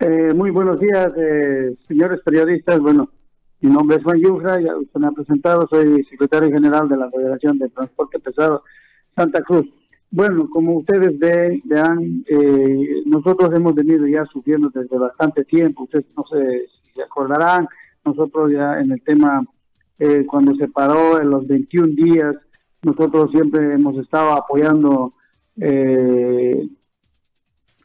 Eh, muy buenos días, eh, señores periodistas. Bueno, mi nombre es Juan Yufra, ya usted me ha presentado, soy secretario general de la Federación de Transporte Pesado Santa Cruz. Bueno, como ustedes ven, vean, eh, nosotros hemos venido ya sufriendo desde bastante tiempo. Ustedes no si se acordarán, nosotros ya en el tema, eh, cuando se paró en los 21 días, nosotros siempre hemos estado apoyando eh,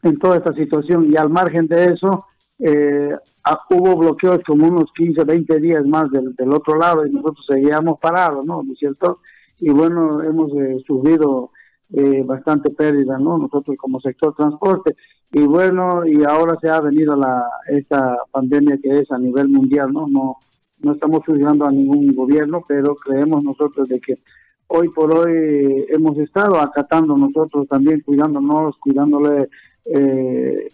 en toda esta situación y al margen de eso, eh, ah, hubo bloqueos como unos 15, 20 días más del, otro lado y nosotros seguíamos parados, ¿no? ¿No es cierto? Y bueno, hemos eh, sufrido eh, bastante pérdida, ¿no? Nosotros como sector transporte. Y bueno, y ahora se ha venido la esta pandemia que es a nivel mundial, ¿no? No, no estamos juzgando a ningún gobierno, pero creemos nosotros de que hoy por hoy hemos estado acatando nosotros también, cuidándonos, cuidándole eh,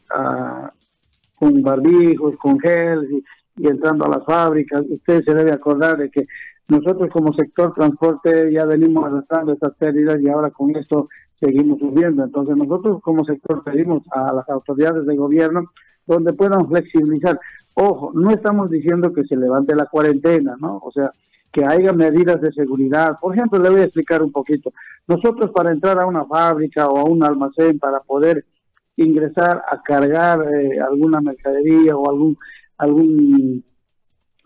con barbijos, con gel y, entrando a las fábricas. Usted se debe acordar de que nosotros como sector transporte ya venimos arrastrando estas pérdidas y ahora con esto seguimos subiendo. Entonces nosotros como sector pedimos a las autoridades de gobierno donde puedan flexibilizar. Ojo, no estamos diciendo que se levante la cuarentena, ¿no? O sea, que haya medidas de seguridad. Por ejemplo, le voy a explicar un poquito. Nosotros para entrar a una fábrica o a un almacén, para poder ingresar a cargar eh, alguna mercadería o algún algún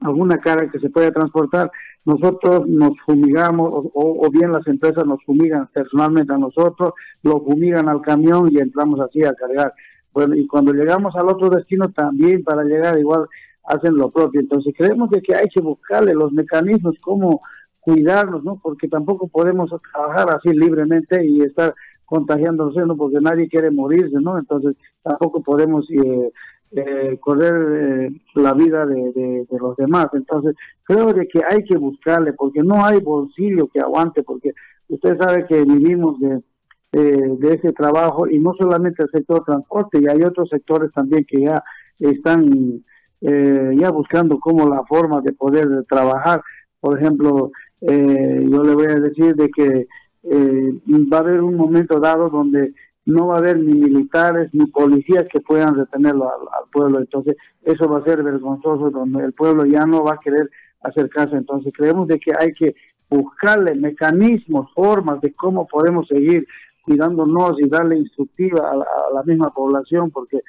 alguna carga que se pueda transportar, nosotros nos fumigamos o, bien las empresas nos fumigan personalmente a nosotros, lo fumigan al camión y entramos así a cargar. Bueno, y cuando llegamos al otro destino también para llegar igual hacen lo propio. Entonces creemos de que hay que buscarle los mecanismos, cómo cuidarnos, ¿no? Porque tampoco podemos trabajar así libremente y estar contagiándose, ¿no? Porque nadie quiere morirse, ¿no? Entonces tampoco podemos eh, eh, correr eh, la vida de, los demás. Entonces creo de que hay que buscarle, porque no hay bolsillo que aguante, porque usted sabe que vivimos de, de ese trabajo y no solamente el sector transporte, y hay otros sectores también que ya están ya buscando como la forma de poder trabajar. Por ejemplo, yo le voy a decir de que eh, va a haber un momento dado donde no va a haber ni militares ni policías que puedan retenerlo al, pueblo. Entonces, eso va a ser vergonzoso, donde el pueblo ya no va a querer acercarse. Entonces, creemos de que hay que buscarle mecanismos, formas de cómo podemos seguir cuidándonos y darle instructiva a la, misma población, porque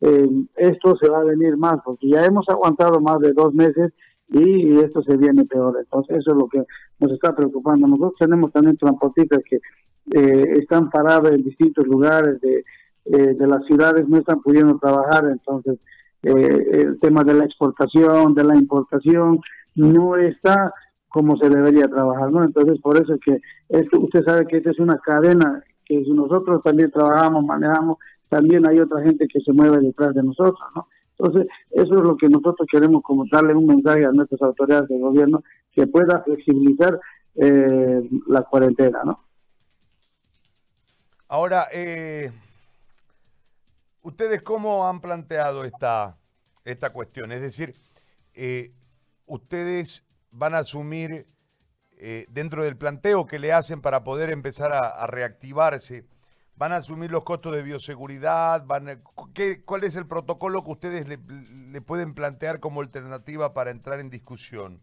eh, esto se va a venir más, porque ya hemos aguantado más de dos meses y esto se viene peor. Entonces, eso es lo que nos está preocupando. Nosotros tenemos también transportistas que eh, están parados en distintos lugares de, eh, de las ciudades, no están pudiendo trabajar, entonces eh, el tema de la exportación, de la importación, no está como se debería trabajar, ¿no? Entonces, por eso es que esto, usted sabe que esta es una cadena que si nosotros también trabajamos, manejamos, también hay otra gente que se mueve detrás de nosotros, ¿no? Entonces, eso es lo que nosotros queremos como darle un mensaje a nuestras autoridades de gobierno que pueda flexibilizar eh, la cuarentena, ¿no? Ahora, eh, ¿ustedes cómo han planteado esta, esta cuestión? Es decir, eh, ustedes van a asumir dentro del planteo que le hacen para poder empezar a reactivarse ¿Van a asumir los costos de bioseguridad? Van ¿qué, ¿Cuál es el protocolo que ustedes le, pueden plantear como alternativa para entrar en discusión?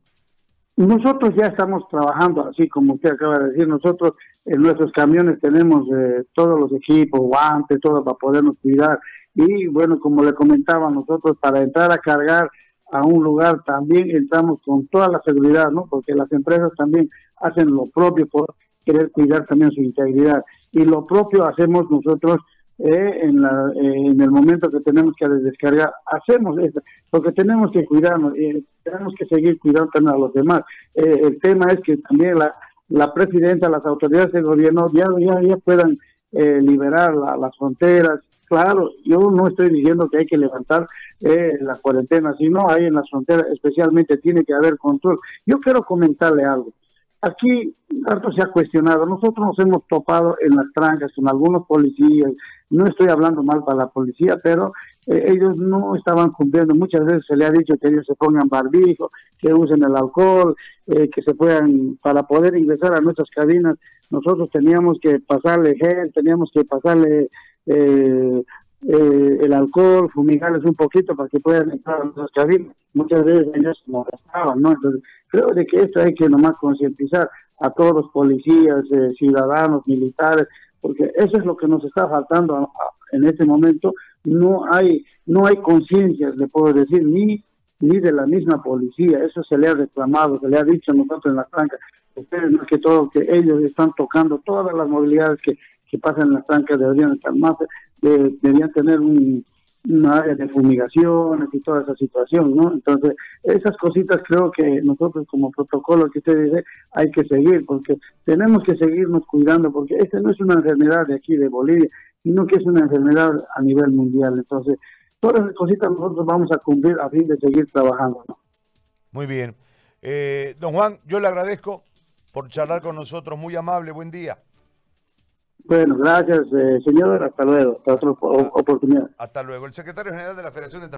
Nosotros ya estamos trabajando, así como usted acaba de decir, nosotros en nuestros camiones tenemos eh, todos los equipos, guantes, todo para podernos cuidar. Y bueno, como le comentaba, nosotros para entrar a cargar a un lugar también entramos con toda la seguridad, ¿no? Porque las empresas también hacen lo propio por querer cuidar también su integridad y lo propio hacemos nosotros eh, en, la, eh, en el momento que tenemos que descargar, hacemos eso, porque tenemos que cuidarnos, y tenemos que seguir cuidando también a los demás. Eh, el tema es que también la, la presidenta, las autoridades del gobierno ya, ya, ya puedan liberar las fronteras. Claro, yo no estoy diciendo que hay que levantar la cuarentena, sino ahí en las fronteras especialmente tiene que haber control. Yo quiero comentarle algo. Aquí harto se ha cuestionado. Nosotros nos hemos topado en las trancas con algunos policías. No estoy hablando mal para la policía, pero eh, ellos no estaban cumpliendo. Muchas veces se le ha dicho que ellos se pongan barbijo, que usen el alcohol, eh, que se puedan, para poder ingresar a nuestras cabinas, nosotros teníamos que pasarle gel, teníamos que pasarle eh, eh, el alcohol, fumigarles un poquito para que puedan entrar a los cabinas. Muchas veces ellos molestaban, ¿no? Entonces, creo de que esto hay que nomás concientizar a todos los policías, eh, ciudadanos, militares, porque eso es lo que nos está faltando en este momento. No hay, no hay conciencia, le puedo decir, ni ni de la misma policía. Eso se le ha reclamado, se le ha dicho a nosotros en la tranca. Ustedes más que todo que ellos están tocando todas las movilidades que, que pasan en las trancas deberían estar más, de, deberían tener un, área de fumigaciones y toda esa situación, ¿no? Entonces, esas cositas creo que nosotros como protocolo que usted dice hay que seguir, porque tenemos que seguirnos cuidando, porque esta no es una enfermedad de aquí de Bolivia, sino que es una enfermedad a nivel mundial. Entonces, todas esas cositas nosotros vamos a cumplir a fin de seguir trabajando. ¿no? Muy bien. Eh, don Juan, yo le agradezco por charlar con nosotros. Muy amable, buen día. Bueno, gracias, eh, señor. Hasta luego. Hasta otra oportunidad. Hasta luego. El secretario general de la Federación de